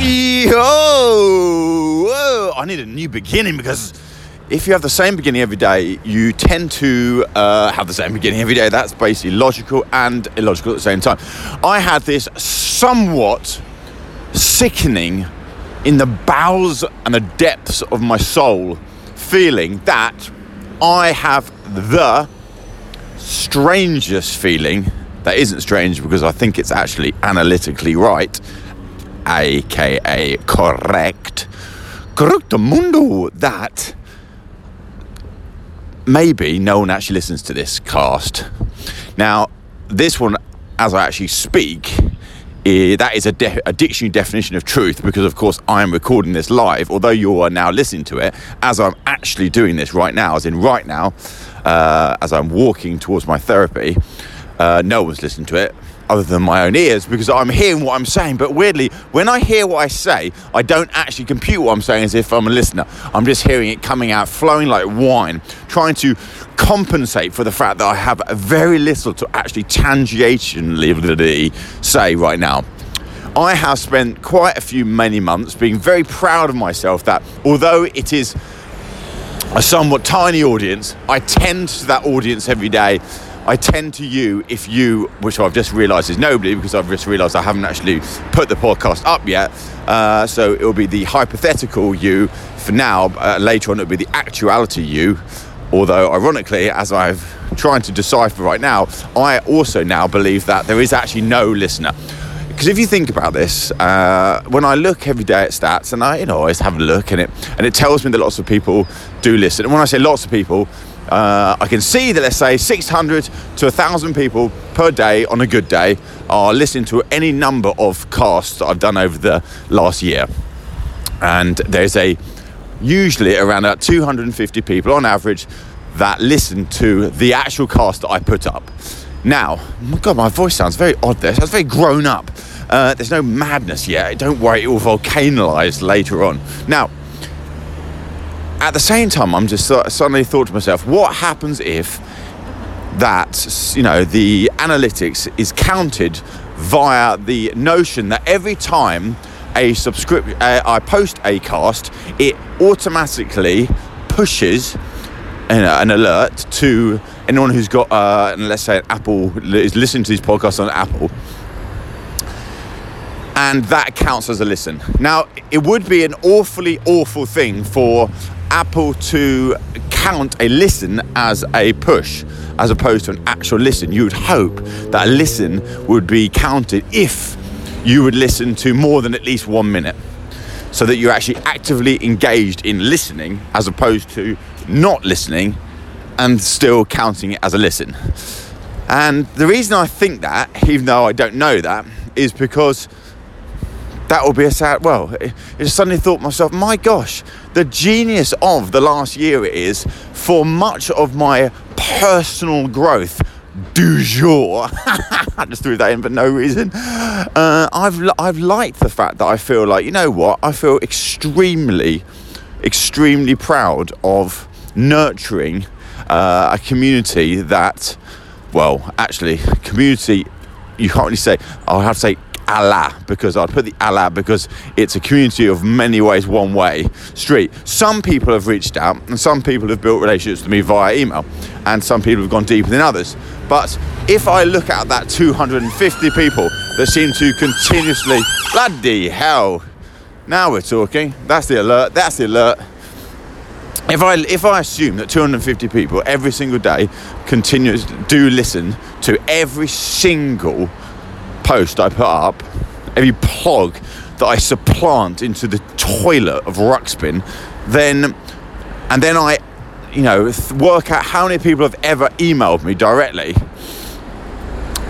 Yo! Whoa! I need a new beginning because if you have the same beginning every day, you tend to uh, have the same beginning every day. That's basically logical and illogical at the same time. I had this somewhat sickening in the bowels and the depths of my soul feeling that I have the strangest feeling that isn't strange because I think it's actually analytically right, aka correct, correcto mundo, that maybe no one actually listens to this cast. Now, this one, as I actually speak, that is a, de- a, dictionary definition of truth because, of course, I am recording this live, although you are now listening to it, as I'm actually doing this right now, as in right now, uh, as I'm walking towards my therapy. Uh, no one's listening to it other than my own ears because I'm hearing what I'm saying. But weirdly, when I hear what I say, I don't actually compute what I'm saying as if I'm a listener. I'm just hearing it coming out, flowing like wine, trying to compensate for the fact that I have very little to actually tangentially say right now. I have spent quite a few many months being very proud of myself that although it is a somewhat tiny audience, I tend to that audience every day I tend to you if you, which I've just realised is nobody because I've just realised I haven't actually put the podcast up yet. Uh, so it will be the hypothetical you for now. Uh, later on, it'll be the actuality you. Although, ironically, as I've trying to decipher right now, I also now believe that there is actually no listener. Because if you think about this, uh, when I look every day at stats, and I, you know, always have a look, and it and it tells me that lots of people do listen. And when I say lots of people, uh, I can see that let's say 600 to 1,000 people per day on a good day are listening to any number of casts that I've done over the last year. And there's a usually around about 250 people on average that listen to the actual cast that I put up. Now, my God, my voice sounds very odd there. It sounds very grown up. Uh, there's no madness yet. Don't worry, it will volcanise later on. Now, at the same time, I'm just suddenly thought to myself, what happens if that, you know, the analytics is counted via the notion that every time a subscription, uh, I post a cast, it automatically pushes know, an alert to anyone who's got, uh, let's say, an Apple is listening to these podcasts on Apple and that counts as a listen. Now, it would be an awfully awful thing for Apple to count a listen as a push as opposed to an actual listen. You would hope that a listen would be counted if you would listen to more than at least one minute so that you're actually actively engaged in listening as opposed to not listening and still counting it as a listen. And the reason I think that, even though I don't know that, is because that will be a sad. Well, I suddenly thought myself, my gosh, the genius of the last year is for much of my personal growth du jour. I just threw that in for no reason. Uh, I've I've liked the fact that I feel like you know what I feel extremely, extremely proud of nurturing uh, a community that, well, actually, community. You can't really say. I'll have to say Allah because I'd put the Allah because it's a community of many ways one way street. Some people have reached out and some people have built relationships with me via email and some people have gone deeper than others. But if I look at that 250 people that seem to continuously, bloody hell, now we're talking. That's the alert. That's the alert. If I if I assume that 250 people every single day continues do listen to every single post I put up, every plug that I supplant into the toilet of Ruxpin, then and then I, you know, work out how many people have ever emailed me directly.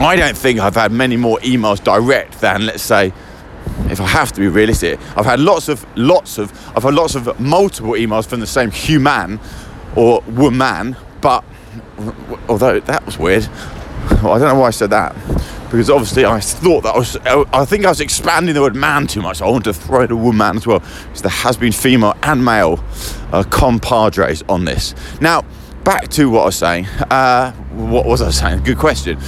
I don't think I've had many more emails direct than, let's say, if I have to be realistic, I've had lots of lots of I've had lots of multiple emails from the same human or woman, but although that was weird, well, I don't know why I said that because obviously I thought that I was, I think I was expanding the word man too much. I wanted to throw in a woman as well. So there has been female and male uh, compadres on this. Now, back to what I was saying. Uh, what was I saying? Good question.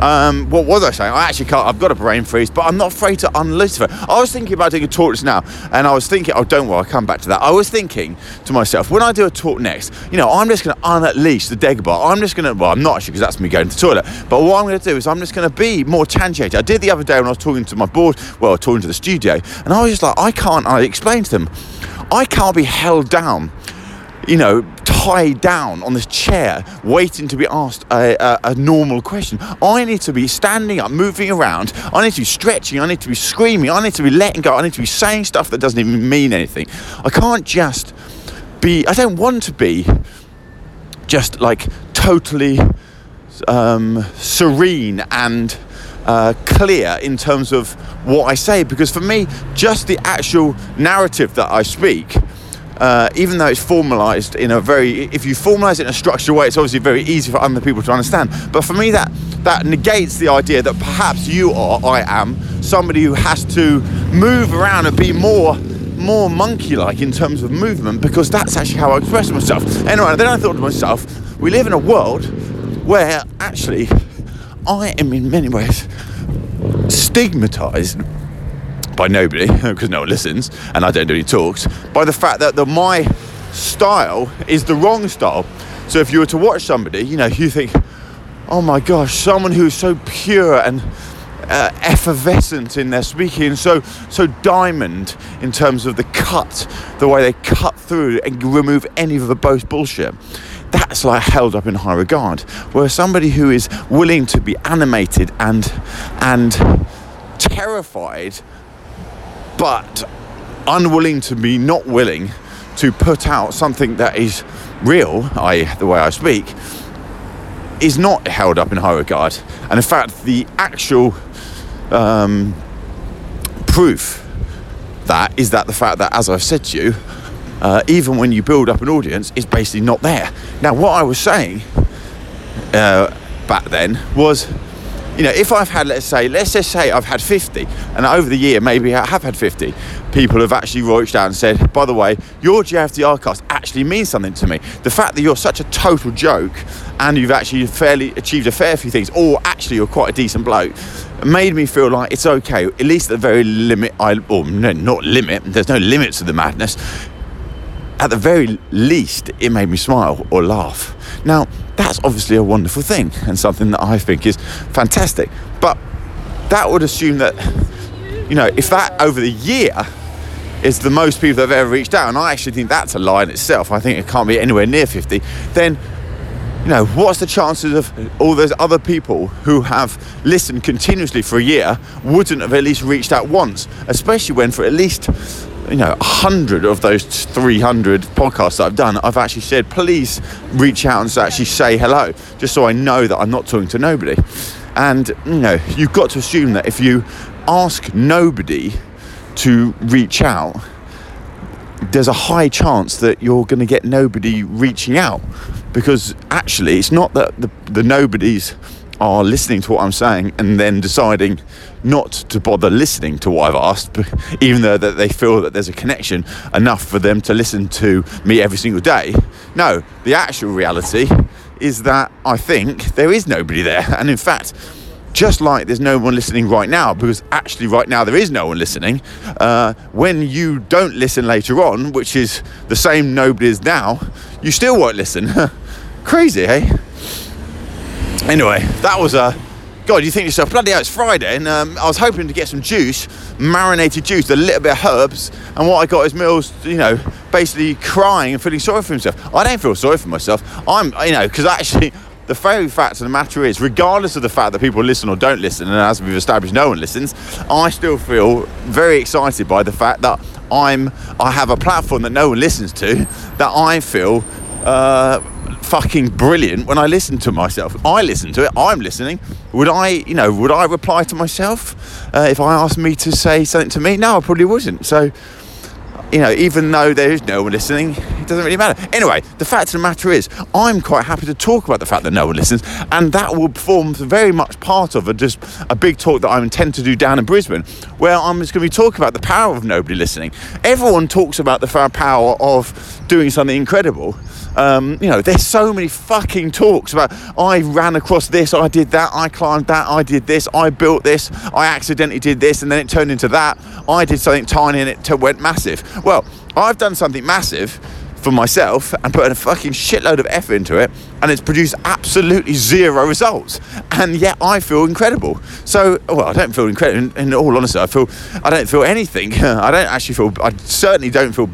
Um, what was I saying? I actually can't. I've got a brain freeze, but I'm not afraid to unleash it. I was thinking about doing a talk just now, and I was thinking, oh, don't worry, I'll come back to that. I was thinking to myself, when I do a talk next, you know, I'm just going to unleash the Dagobah. I'm just going to, well, I'm not actually, because that's me going to the toilet. But what I'm going to do is I'm just going to be more tangentiated. I did the other day when I was talking to my board, well, talking to the studio, and I was just like, I can't. I explained to them, I can't be held down you know, tied down on this chair, waiting to be asked a, a, a, normal question. I need to be standing up, moving around. I need to be stretching. I need to be screaming. I need to be letting go. I need to be saying stuff that doesn't even mean anything. I can't just be, I don't want to be just like totally um, serene and uh, clear in terms of what I say because for me, just the actual narrative that I speak uh, even though it's formalized in a very, if you formalize it in a structured way, it's obviously very easy for other people to understand. But for me, that that negates the idea that perhaps you are, I am, somebody who has to move around and be more more monkey-like in terms of movement because that's actually how I express myself. Anyway, then I thought to myself, we live in a world where actually I am in many ways stigmatized by nobody because no one listens and I don't do any talks by the fact that the my style is the wrong style. So if you were to watch somebody, you know, you think, oh my gosh, someone who's so pure and uh, effervescent in their speaking, so so diamond in terms of the cut, the way they cut through and remove any of the both bullshit. That's like held up in high regard. Whereas somebody who is willing to be animated and and terrified but unwilling to be not willing to put out something that is real, i.e., the way I speak, is not held up in high regard. And in fact, the actual um, proof that is that the fact that, as I've said to you, uh, even when you build up an audience, is basically not there. Now, what I was saying uh, back then was you know, if I've had, let's say, let's just say I've had 50, and over the year, maybe I have had 50, people have actually reached out and said, by the way, your JFDR cast actually means something to me. The fact that you're such a total joke and you've actually fairly achieved a fair few things, or actually you're quite a decent bloke, made me feel like it's okay, at least at the very limit, I, or no, not limit, there's no limits to the madness. At the very least, it made me smile or laugh. Now, that's obviously a wonderful thing and something that I think is fantastic. But that would assume that, you know, if that over the year is the most people that have ever reached out, and I actually think that's a lie in itself, I think it can't be anywhere near 50, then you know, what's the chances of all those other people who have listened continuously for a year wouldn't have at least reached out once, especially when for at least you know, a hundred of those 300 podcasts that I've done, I've actually said, please reach out and actually say hello, just so I know that I'm not talking to nobody. And, you know, you've got to assume that if you ask nobody to reach out, there's a high chance that you're going to get nobody reaching out because actually it's not that the, the nobodies are listening to what I'm saying and then deciding not to bother listening to what I've asked, even though that they feel that there's a connection enough for them to listen to me every single day. No, the actual reality is that I think there is nobody there. And in fact, just like there's no one listening right now, because actually right now there is no one listening, uh, when you don't listen later on, which is the same nobody is now, you still won't listen. Crazy, eh? Anyway, that was a. God, you think to yourself, bloody hell, it's Friday, and um, I was hoping to get some juice, marinated juice, a little bit of herbs, and what I got is Mills, you know, basically crying and feeling sorry for himself. I don't feel sorry for myself. I'm, you know, because actually, the very fact of the matter is, regardless of the fact that people listen or don't listen, and as we've established, no one listens, I still feel very excited by the fact that I'm, I have a platform that no one listens to, that I feel. Uh, fucking brilliant when I listen to myself. I listen to it. I'm listening. Would I, you know, would I reply to myself uh, if I asked me to say something to me? No, I probably wouldn't. So, you know, even though there is no one listening, It doesn't really matter. Anyway, the fact of the matter is, I'm quite happy to talk about the fact that no one listens, and that will form very much part of a, just a big talk that I intend to do down in Brisbane, where I'm just going to be talking about the power of nobody listening. Everyone talks about the power of doing something incredible. Um, you know, there's so many fucking talks about I ran across this, I did that, I climbed that, I did this, I built this, I accidentally did this, and then it turned into that. I did something tiny and it went massive. Well, I've done something massive for myself and put a fucking shitload of effort into it and it's produced absolutely zero results. And yet I feel incredible. So well I don't feel incredible in, in all honesty I feel I don't feel anything. I don't actually feel I certainly don't feel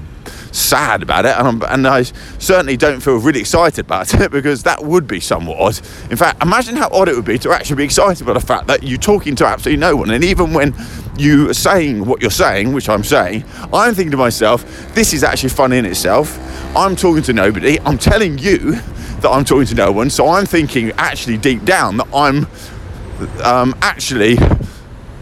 sad about it, and, and I certainly don't feel really excited about it because that would be somewhat odd. In fact, imagine how odd it would be to actually be excited about the fact that you're talking to absolutely no one, and even when you are saying what you're saying, which I'm saying, I'm thinking to myself, this is actually funny in itself. I'm talking to nobody. I'm telling you that I'm talking to no one, so I'm thinking actually deep down that I'm um, actually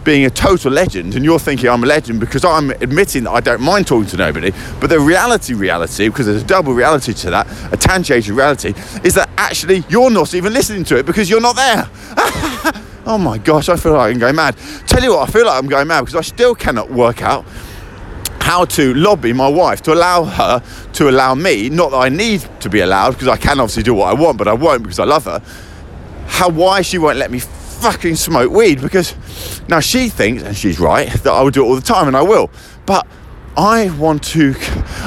being a total legend and you're thinking I'm a legend because I'm admitting that I don't mind talking to nobody. But the reality, reality, because there's a double reality to that, a tangential reality, is that actually you're not even listening to it because you're not there. oh my gosh, I feel like I'm going mad. Tell you what, I feel like I'm going mad because I still cannot work out how to lobby my wife to allow her to allow me, not that I need to be allowed because I can obviously do what I want, but I won't because I love her. How why she won't let me fucking smoke weed because now she thinks, and she's right, that I will do it all the time, and I will. But I want to,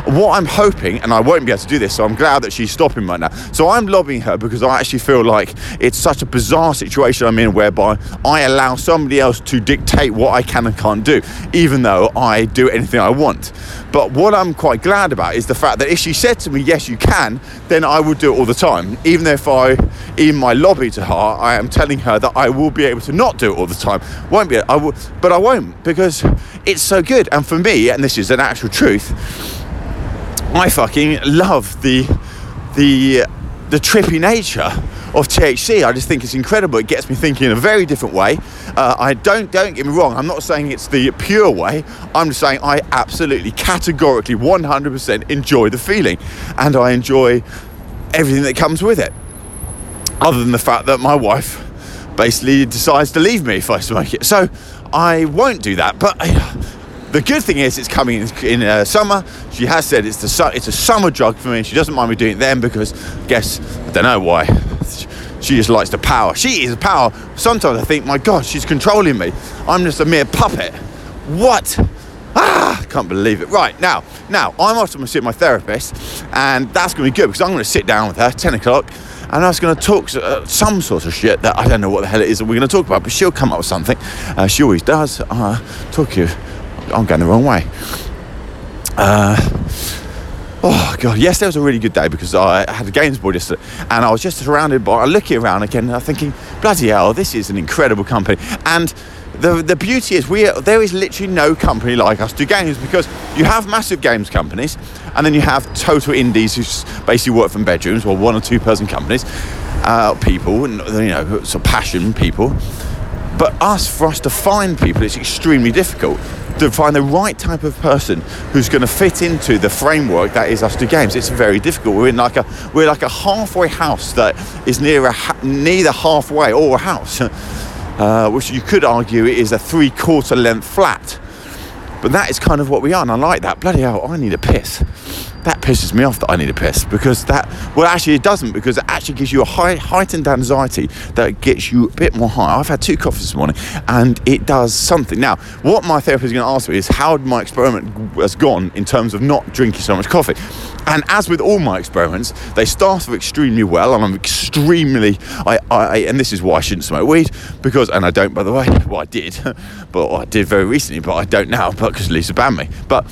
what I'm hoping, and I won't be able to do this, so I'm glad that she's stopping right now. So I'm lobbying her because I actually feel like it's such a bizarre situation I'm in whereby I allow somebody else to dictate what I can and can't do, even though I do anything I want. But what I'm quite glad about is the fact that if she said to me, yes, you can, then I would do it all the time. Even if I, in my lobby to her, I am telling her that I will be able to not do it all the time. Won't be, I will, but I won't because it's so good. And for me, and this is an actual truth, I fucking love the, the, the trippy nature of THC. I just think it's incredible. It gets me thinking in a very different way. Uh, I don't don't get me wrong. I'm not saying it's the pure way. I'm just saying I absolutely, categorically, 100% enjoy the feeling, and I enjoy everything that comes with it. Other than the fact that my wife basically decides to leave me if I smoke it, so I won't do that. But. Uh, the good thing is, it's coming in, in uh, summer. She has said it's the su- it's a summer drug for me. She doesn't mind me doing it then because, I guess, I don't know why. She just likes the power. She is a power. Sometimes I think, my God, she's controlling me. I'm just a mere puppet. What? Ah, I can't believe it. Right, now, now, I'm off to see my therapist, and that's going to be good because I'm going to sit down with her 10 o'clock and I was going to talk uh, some sort of shit that I don't know what the hell it is that we're going to talk about, but she'll come up with something. Uh, she always does. Uh, talk you. I'm going the wrong way. Uh, Oh god, yesterday was a really good day because I had a games board yesterday, and I was just surrounded by. I looking around again, and I'm thinking, bloody hell, this is an incredible company. And the the beauty is, we are, there is literally no company like us to do games because you have massive games companies, and then you have total indies who basically work from bedrooms or one or two person companies, uh, people, and you know, sort of passion people. But us, for us to find people, it's extremely difficult to find the right type of person who's going to fit into the framework that is us do games. It's very difficult. We're in like a we're like a halfway house that is near a neither halfway or a house, uh, which you could argue is a three quarter length flat. But that is kind of what we are, and I like that. Bloody hell, I need a piss that pisses me off that I need a piss because that, well, actually, it doesn't because it actually gives you a high, heightened anxiety that gets you a bit more high. I've had two coffees this morning and it does something. Now, what my therapist is going to ask me is how my experiment has gone in terms of not drinking so much coffee. And as with all my experiments, they start off extremely well, and I'm extremely, I, I, and this is why I shouldn't smoke weed because, and I don't, by the way. Well, I did, but I did very recently, but I don't now, because Lisa banned me. But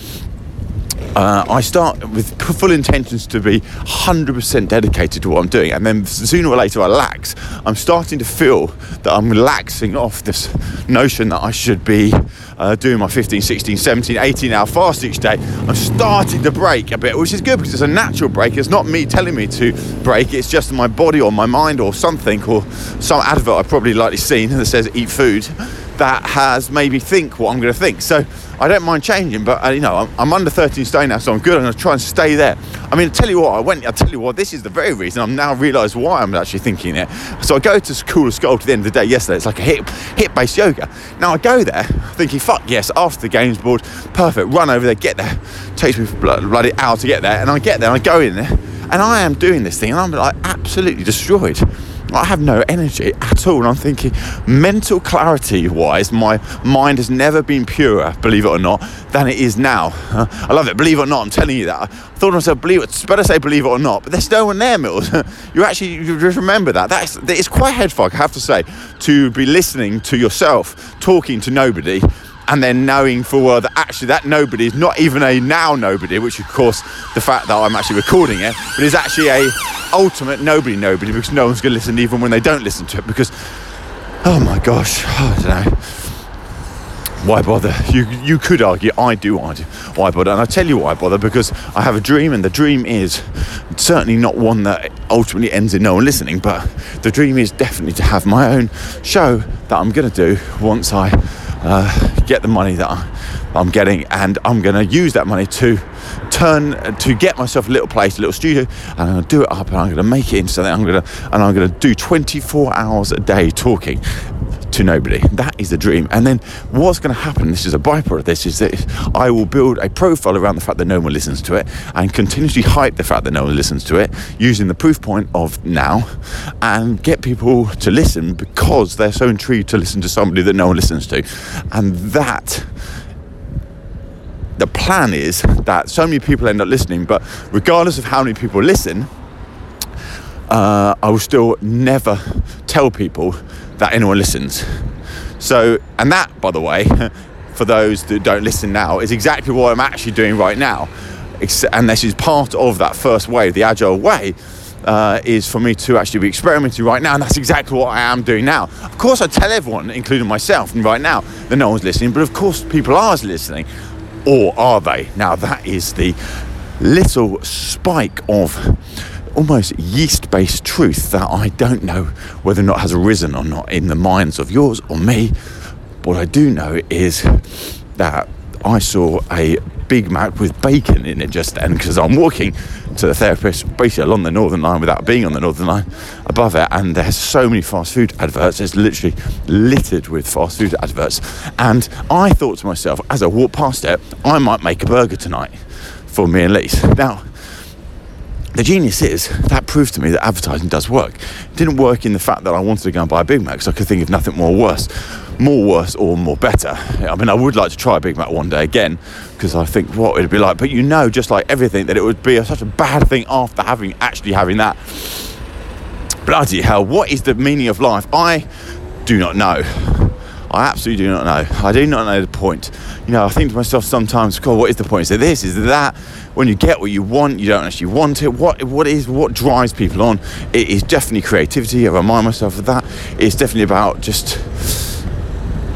uh, I start with full intentions to be 100% dedicated to what I'm doing, and then sooner or later I lax. I'm starting to feel that I'm relaxing off this notion that I should be uh, doing my 15, 16, 17, 18 hour fast each day. I'm starting to break a bit, which is good because it's a natural break. It's not me telling me to break, it's just my body or my mind or something, or some advert I've probably likely seen that says eat food that has made me think what I'm going to think. So I don't mind changing, but uh, you know, I'm, I'm, under 13 stone now, so I'm good. I'm going to try and stay there. I mean, I tell you what, I went. I tell you what, this is the very reason I'm now realised why I'm actually thinking it. So I go to School of Sculpt at the end of the day yesterday. It's like a hip hip based yoga. Now I go there thinking, fuck yes, after the games board, perfect. Run over there, get there. Takes me bloody hour to get there, and I get there, and I go in there, and I am doing this thing, and I'm like absolutely destroyed. I have no energy at all. And I'm thinking, mental clarity wise, my mind has never been purer, believe it or not, than it is now. I love it, believe it or not, I'm telling you that. I thought to myself, believe it, better say believe it or not, but there's no one there, Mills. you actually you just remember that. That's it's quite headfuck, I have to say, to be listening to yourself, talking to nobody and then knowing for well that actually that nobody is not even a now nobody, which of course the fact that I'm actually recording it, but is actually a ultimate nobody nobody because no one's going to listen even when they don't listen to it because oh my gosh, I don't know. Why bother? You you could argue, I do argue, why bother? And I tell you why I bother because I have a dream, and the dream is certainly not one that ultimately ends in no one listening, but the dream is definitely to have my own show that I'm going to do once I uh, get the money that I'm getting, and I'm going to use that money to turn to get myself a little place, a little studio, and I'm going to do it up, and I'm going to make it into something. I'm going to and I'm going to do 24 hours a day talking to nobody. That is the dream. And then what's going to happen, this is a byproduct of this, is that I will build a profile around the fact that no one listens to it and continuously hype the fact that no one listens to it using the proof point of now and get people to listen because they're so intrigued to listen to somebody that no one listens to. And that the plan is that so many people end up listening, but regardless of how many people listen, uh, I will still never tell people that anyone listens. So, and that, by the way, for those that don't listen now, is exactly what I'm actually doing right now. And this is part of that first wave, the agile way. Uh, is for me to actually be experimenting right now, and that's exactly what I am doing now. Of course, I tell everyone, including myself, right now, that no one's listening, but of course, people are listening, or are they? Now, that is the little spike of almost yeast based truth that I don't know whether or not has arisen or not in the minds of yours or me. What I do know is that I saw a Big Mac with bacon in it just then because I'm walking to the therapist basically along the Northern Line without being on the Northern Line above it, and there's so many fast food adverts. It's literally littered with fast food adverts. And I thought to myself, as I walked past it, I might make a burger tonight for me and Lise. Now, the genius is that proves to me that advertising does work. It didn't work in the fact that I wanted to go and buy a Big Mac, so I could think of nothing more worse, more worse or more better. I mean, I would like to try a Big Mac one day again because I think what it'd be like. But you know, just like everything, that it would be a, such a bad thing after having actually having that. Bloody hell! What is the meaning of life? I do not know. I absolutely do not know. I do not know the point. You know, I think to myself sometimes, God, what is the point? Is it this? Is it that? When you get what you want, you don't actually want it. What what is what drives people on? It is definitely creativity. I remind myself of that. It's definitely about just.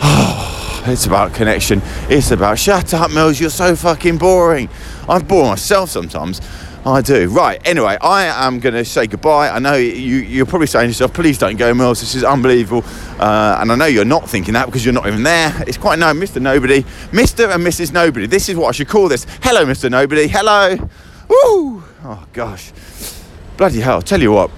Oh, it's about connection. It's about shut up, Mills. You're so fucking boring. I bore myself sometimes. I do. Right. Anyway, I am going to say goodbye. I know you, you're probably saying to yourself, please don't go, Mills. This is unbelievable. Uh, and I know you're not thinking that because you're not even there. It's quite known, Mr. Nobody. Mr. and Mrs. Nobody. This is what I should call this. Hello, Mr. Nobody. Hello. Woo. Oh, gosh. Bloody hell. Tell you what.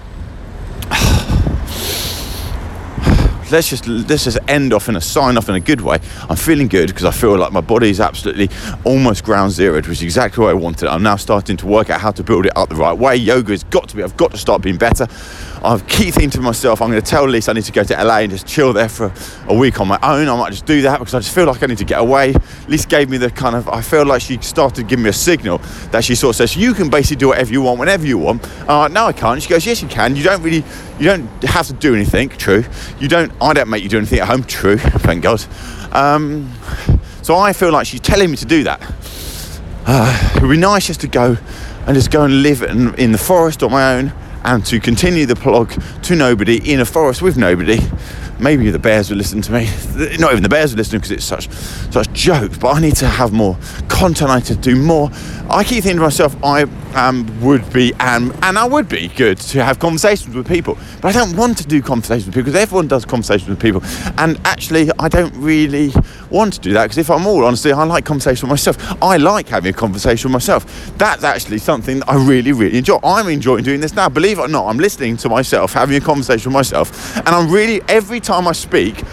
Let's just let's just end off in a sign off in a good way. I'm feeling good because I feel like my body is absolutely almost ground zero, which is exactly what I wanted. I'm now starting to work out how to build it up the right way. Yoga has got to be. I've got to start being better. I've keep thinking to myself, I'm going to tell Lisa I need to go to LA and just chill there for a week on my own. I might just do that because I just feel like I need to get away. Lisa gave me the kind of, I feel like she started giving me a signal that she sort of says, you can basically do whatever you want whenever you want. Uh, no, I can't. She goes, yes, you can. You don't really, you don't have to do anything. True. You don't, I don't make you do anything at home. True. Thank God. Um, so I feel like she's telling me to do that. Uh, it would be nice just to go and just go and live in, in the forest on my own and to continue the plug to nobody in a forest with nobody maybe the bears would listen to me. Not even the bears would listen because it's such such jokes. But I need to have more content. I need to do more. I keep thinking to myself, I um, would be and and I would be good to have conversations with people. But I don't want to do conversations with people because everyone does conversations with people. And actually, I don't really want to do that because if I'm all honestly, I like conversation with myself. I like having a conversation with myself. That's actually something that I really, really enjoy. I'm enjoying doing this now. Believe it or not, I'm listening to myself, having a conversation with myself, and I'm really every time I speak.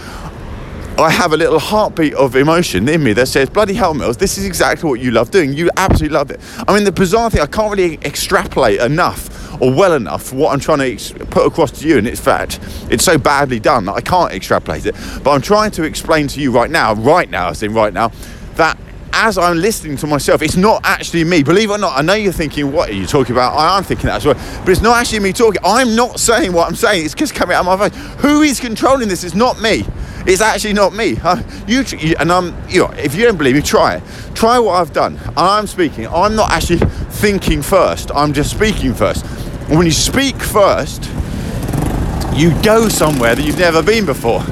I have a little heartbeat of emotion in me that says, bloody hell, Mills, this is exactly what you love doing. You absolutely love it. I mean, the bizarre thing, I can't really extrapolate enough or well enough what I'm trying to ex- put across to you. And it's fact, it's so badly done that I can't extrapolate it. But I'm trying to explain to you right now, right now, I say right now, that as I'm listening to myself, it's not actually me. Believe it or not, I know you're thinking, what are you talking about? I am thinking that as well. But it's not actually me talking. I'm not saying what I'm saying. It's just coming out of my voice. Who is controlling this? It's not me. It's actually not me. Uh, you, you and I'm, you know, if you don't believe me, try it. Try what I've done. I'm speaking. I'm not actually thinking first. I'm just speaking first. And when you speak first, you go somewhere that you've never been before,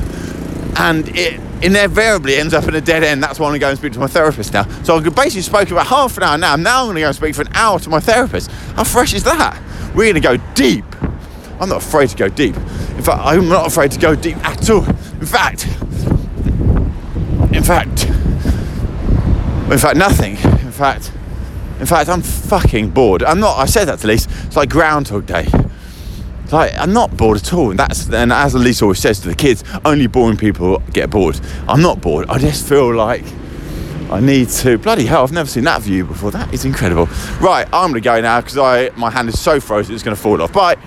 and it invariably ends up in a dead end. That's why I'm going to go and speak to my therapist now. So I've basically spoken about half an hour now. Now I'm going to go and speak for an hour to my therapist. How fresh is that? We're going to go deep. I'm not afraid to go deep. In fact, I'm not afraid to go deep at all. In fact, in fact, in fact, nothing. In fact, in fact, I'm fucking bored. I'm not. I said that to Lise. It's like Groundhog Day. Like I'm not bored at all. And that's and as Elise always says to the kids, only boring people get bored. I'm not bored. I just feel like I need to. Bloody hell! I've never seen that view before. That is incredible. Right, I'm gonna go now because I my hand is so frozen it's gonna fall off. Bye.